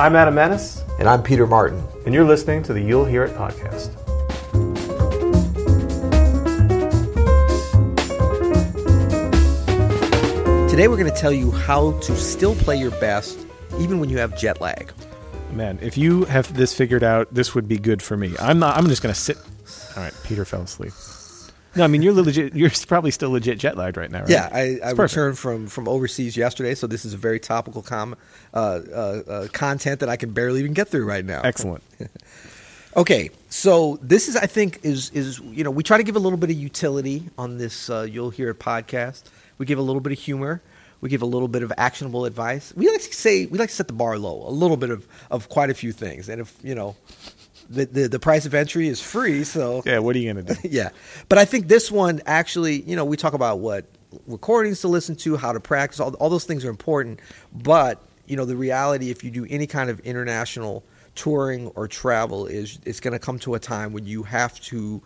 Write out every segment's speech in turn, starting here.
I'm Adam Maness, And I'm Peter Martin. and you're listening to the You'll Hear It podcast. Today we're going to tell you how to still play your best even when you have jet lag. Man, if you have this figured out, this would be good for me. I'm not. I'm just going to sit. All right, Peter fell asleep. No, I mean you're legit. You're probably still legit jet lagged right now, right? Yeah, I, I returned from, from overseas yesterday, so this is a very topical com, uh, uh, uh, content that I can barely even get through right now. Excellent. Okay, so this is I think is is you know we try to give a little bit of utility on this. Uh, You'll hear a podcast. We give a little bit of humor. We give a little bit of actionable advice. We like to say we like to set the bar low, a little bit of, of quite a few things. And if you know, the, the the price of entry is free, so Yeah. What are you going to do? yeah. But I think this one actually, you know, we talk about what recordings to listen to, how to practice, all, all those things are important. But, you know, the reality, if you do any kind of international touring or travel, is it's going to come to a time when you have to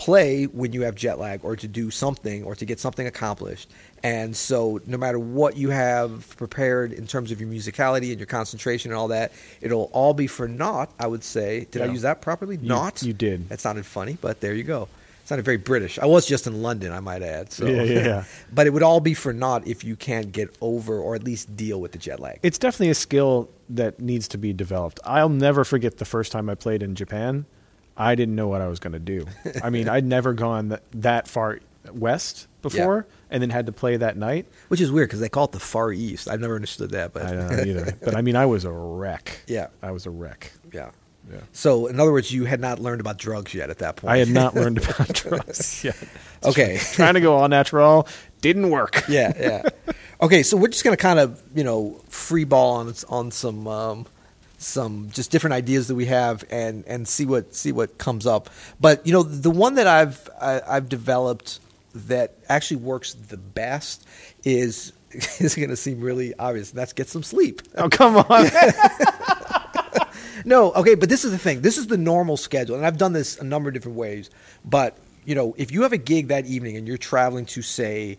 play when you have jet lag or to do something or to get something accomplished. And so, no matter what you have prepared in terms of your musicality and your concentration and all that, it'll all be for naught, I would say. Did I use that properly? You- Not? you did. That sounded funny, but there you go. It sounded very British. I was just in London, I might add. So. Yeah, yeah, yeah. but it would all be for naught if you can't get over or at least deal with the jet lag. It's definitely a skill that needs to be developed. I'll never forget the first time I played in Japan. I didn't know what I was going to do. I mean, I'd never gone that, that far west before, and then had to play that night. Which is weird because they call it the Far East. I've never understood that, but I don't know either. But I mean, I was a wreck. Yeah. I was a wreck. yeah. Yeah. So, in other words, you had not learned about drugs yet at that point. I had not learned about drugs yet. Okay. Trying to go all natural didn't work. yeah, yeah. Okay, so we're just gonna kind of you know free ball on on some um, some just different ideas that we have and and see what see what comes up. But you know the one that I've I, I've developed that actually works the best is is going to seem really obvious. That's get some sleep. Oh, come on. No, okay, but this is the thing. This is the normal schedule, and I've done this a number of different ways. But you know, if you have a gig that evening and you're traveling to say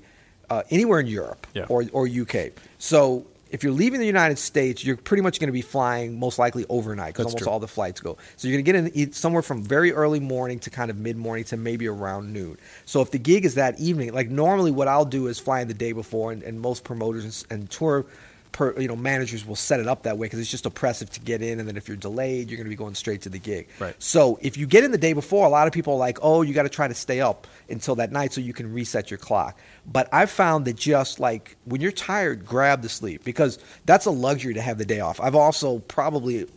uh, anywhere in Europe Yeah. or or UK, so if you're leaving the United States, you're pretty much going to be flying most likely overnight because almost true. all the flights go. So you're going to get in somewhere from very early morning to kind of mid morning to maybe around noon. So if the gig is that evening, like normally what I'll do is fly in the day before, and, and most promoters and tour per, you know managers will set it up that way because it's just oppressive to get in, and then if you're delayed, you're going to be going straight to the gig. Right. So if you get in the day before, a lot of people are like, oh, you got to try to stay up until that night so you can reset your clock. But I've found that just like when you're tired, grab the sleep because that's a luxury to have the day off. I've also probably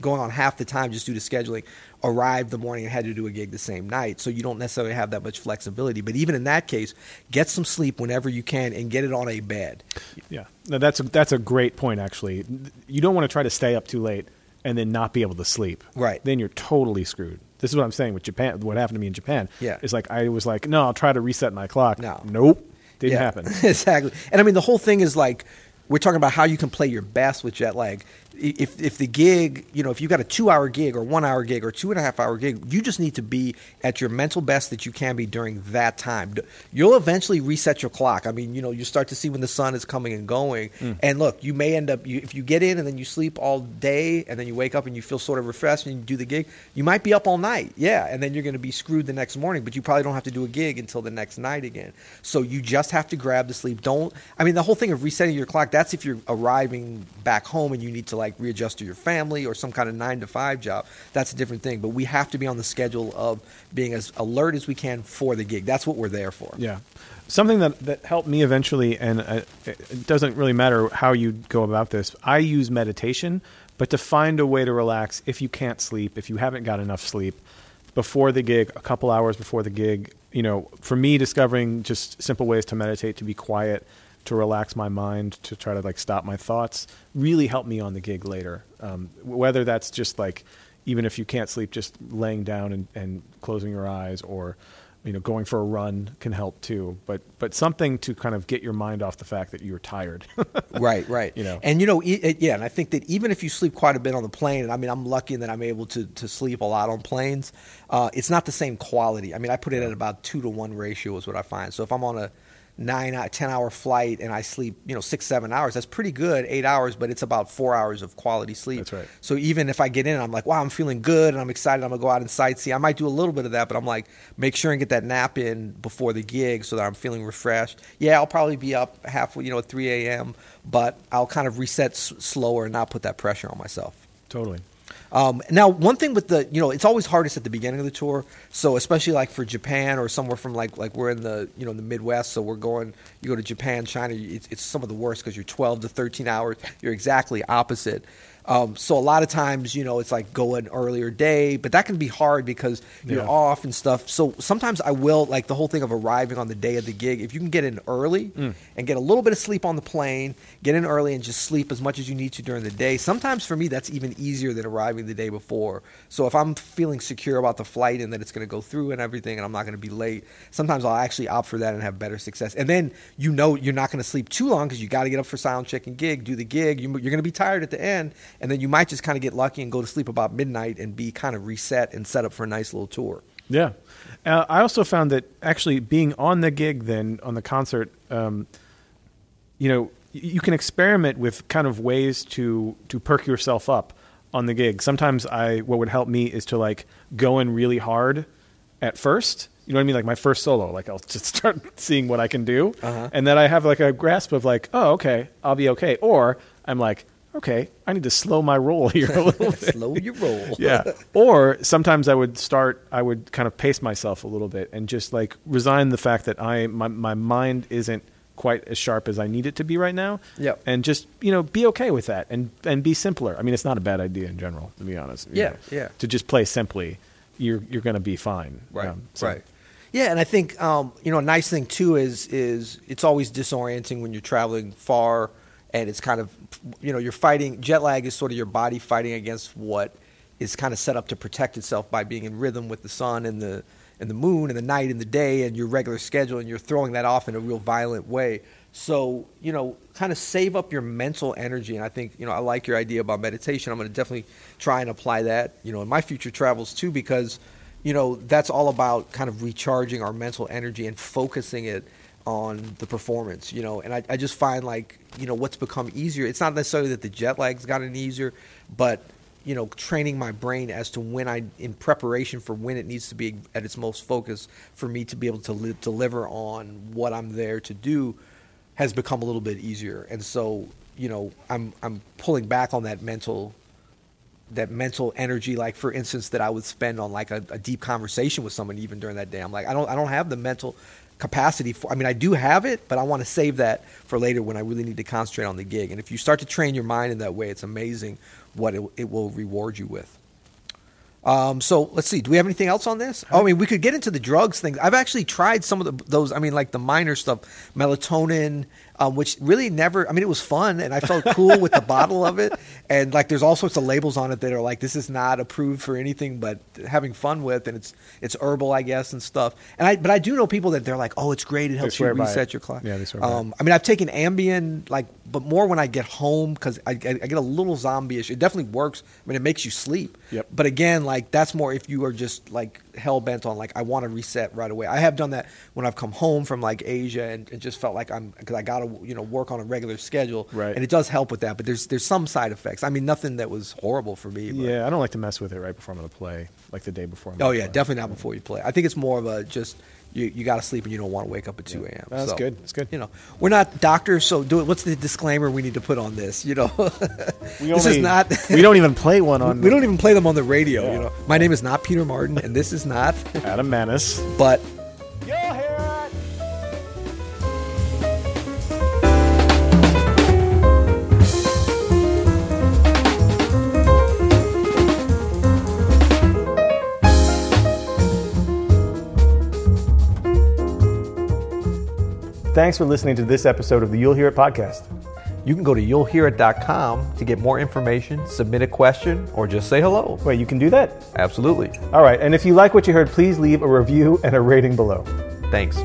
going on half the time just due to scheduling arrived the morning and had to do a gig the same night so you don't necessarily have that much flexibility but even in that case get some sleep whenever you can and get it on a bed Yeah, no, that's a, that's a great point. Actually, you don't want to try to stay up too late and then not be able to sleep. Right. Then you're totally screwed. This is what I'm saying with Japan. What happened to me in Japan? Yeah. Is like I was like, no, I'll try to reset my clock. No. Nope. Didn't Yeah, happen. exactly. And I mean, the whole thing is like we're talking about how you can play your best with jet lag. If if the gig, you know, if you got a two hour gig or one hour gig or two and a half hour gig, you just need to be at your mental best that you can be during that time. You'll eventually reset your clock. I mean, you know, you start to see when the sun is coming and going. Hmm. And look, you may end up you, if you get in and then you sleep all day and then you wake up and you feel sort of refreshed and you do the gig, you might be up all night. Yeah, and then you're going to be screwed the next morning, but you probably don't have to do a gig until the next night again. So you just have to grab the sleep. Don't I mean the whole thing of resetting your clock, that's if you're arriving back home and you need to like readjust to your family or some kind of 9 to 5 job. That's a different thing, but we have to be on the schedule of being as alert as we can for the gig. That's what we're there for. Yeah. Something that, that helped me eventually, and uh, it doesn't really matter how you go about this. I use meditation, but to find a way to relax if you can't sleep, if you haven't got enough sleep before the gig, a couple hours before the gig, you know, for me, discovering just simple ways to meditate, to be quiet, to relax my mind, to try to like stop my thoughts, really helped me on the gig later. Um, whether that's just like, even if you can't sleep, just laying down and, and closing your eyes or you know, going for a run can help too. But but something to kind of get your mind off the fact that you're tired. right, right. You know. and you know, e- yeah, and I think that even if you sleep quite a bit on the plane, and I mean, I'm lucky that I'm able to to sleep a lot on planes. Uh, it's not the same quality. I mean, I put it at about two to one ratio is what I find. So if I'm on a nine, uh, 10 hour flight and I sleep, you know, six, seven hours, that's pretty good, eight hours, but it's about four hours of quality sleep. That's right. So even if I get in, I'm like, wow, I'm feeling good and I'm excited, I'm gonna go out and sightsee. I might do a little bit of that, but I'm like, make sure and get that nap in before the gig so that I'm feeling refreshed. Yeah, I'll probably be up halfway, you know, at 3 a.m., but I'll kind of reset s- slower and not put that pressure on myself. Totally. Um, now, one thing with the, you know, it's always hardest at the beginning of the tour. So, especially like for Japan or somewhere from like, like we're in the, you know, in the Midwest. So we're going, you go to Japan, China. It's, it's some of the worst because you're 12 to 13 hours. You're exactly opposite. Um, so a lot of times, you know, it's like go an earlier day, but that can be hard because you're Yeah. off and stuff. So sometimes I will like the whole thing of arriving on the day of the gig. If you can get in early and get a little bit of sleep on the plane, get in early and just sleep as much as you need to during the day. Sometimes for me that's even easier than arriving the day before. So if I'm feeling secure about the flight and that it's going to go through and everything and I'm not going to be late, sometimes I'll actually opt for that and have better success. And then you know you're not going to sleep too long because you got to get up for sound check and gig, do the gig. You, you're going to be tired at the end, and then you might just kind of get lucky and go to sleep about midnight and be kind of reset and set up for a nice little tour. Yeah. Uh, I also found that actually being on the gig, then on the concert, um, you know, you can experiment with kind of ways to to perk yourself up on the gig. Sometimes I what would help me is to like go in really hard at first. You know what I mean? Like my first solo, like I'll just start seeing what I can do, Uh-huh. and then I have like a grasp of like, oh, okay, I'll be okay. Or I'm like, okay, I need to slow my roll here a little bit Slow your roll. yeah. Or sometimes I would start. I would kind of pace myself a little bit and just like resign the fact that I my my mind isn't quite as sharp as I need it to be right now. Yep. And just you know be okay with that and and be simpler. I mean, it's not a bad idea in general, to be honest. Yeah, know. yeah. To just play simply, you're you're going to be fine. Right. Um, so- Right. Yeah, and I think um, you know a nice thing too is is it's always disorienting when you're traveling far, and it's kind of you know you're fighting jet lag is sort of your body fighting against what is kind of set up to protect itself by being in rhythm with the sun and the and the moon and the night and the day and your regular schedule, and you're throwing that off in a real violent way. So you know, kind of save up your mental energy, and I think you know I like your idea about meditation. I'm going to definitely try and apply that you know in my future travels too because you know that's all about kind of recharging our mental energy and focusing it on the performance you know and I, I just find like you know what's become easier it's not necessarily that the jet lag's gotten easier but you know training my brain as to when i in preparation for when it needs to be at its most focus for me to be able to li- deliver on what i'm there to do has become a little bit easier. And so you know i'm i'm pulling back on that mental that mental energy like for instance that i would spend on like a, a deep conversation with someone even during that day. I'm like i don't i don't have the mental capacity for i mean i do have it but i want to save that for later when i really need to concentrate on the gig and if you start to train your mind in that way it's amazing what it, it will reward you with um, so let's see. Do we have anything else on this? Oh, I mean, we could get into the drugs thing. I've actually tried some of the, those. I mean, like the minor stuff, melatonin, um, which really never. I mean, it was fun, and I felt cool with the bottle of it. And like, there's all sorts of labels on it that are like, this is not approved for anything but having fun with, and it's it's herbal, I guess, and stuff. And I, but I do know people that they're like, oh, it's great. It helps you reset your clock. Yeah, they swear by Um, I mean, I've taken Ambien, like, but more when I get home because I, I, I get a little zombie-ish. It definitely works. I mean, it makes you sleep. Yep. But again, like that's more if you are just like hell bent on like I want to reset right away. I have done that when I've come home from like Asia and, and just felt like I'm because I got to you know work on a regular schedule. Right. And it does help with that, but there's there's some side effects. I mean, nothing that was horrible for me. But, Yeah, I don't like to mess with it right before I'm going to play, like the day before. I'm Oh yeah, play. definitely not before you play. I think it's more of a just you, you got to sleep and you don't want to wake up at two a.m. That's So, good. That's good. You know, we're not doctors, so do it. What's the disclaimer we need to put on this? You know, We this is not. we don't even play one on. we don't even play them on the radio. Yeah. You know, my name is not Peter Martin, and this is not. Adam Maness. But Thanks for listening to this episode of the You'll Hear It podcast. you can go to you'llhearit.com to get more information, submit a question, or just say hello. Wait, you can do that? Absolutely. All right, and if you like what you heard, please leave a review and a rating below. Thanks.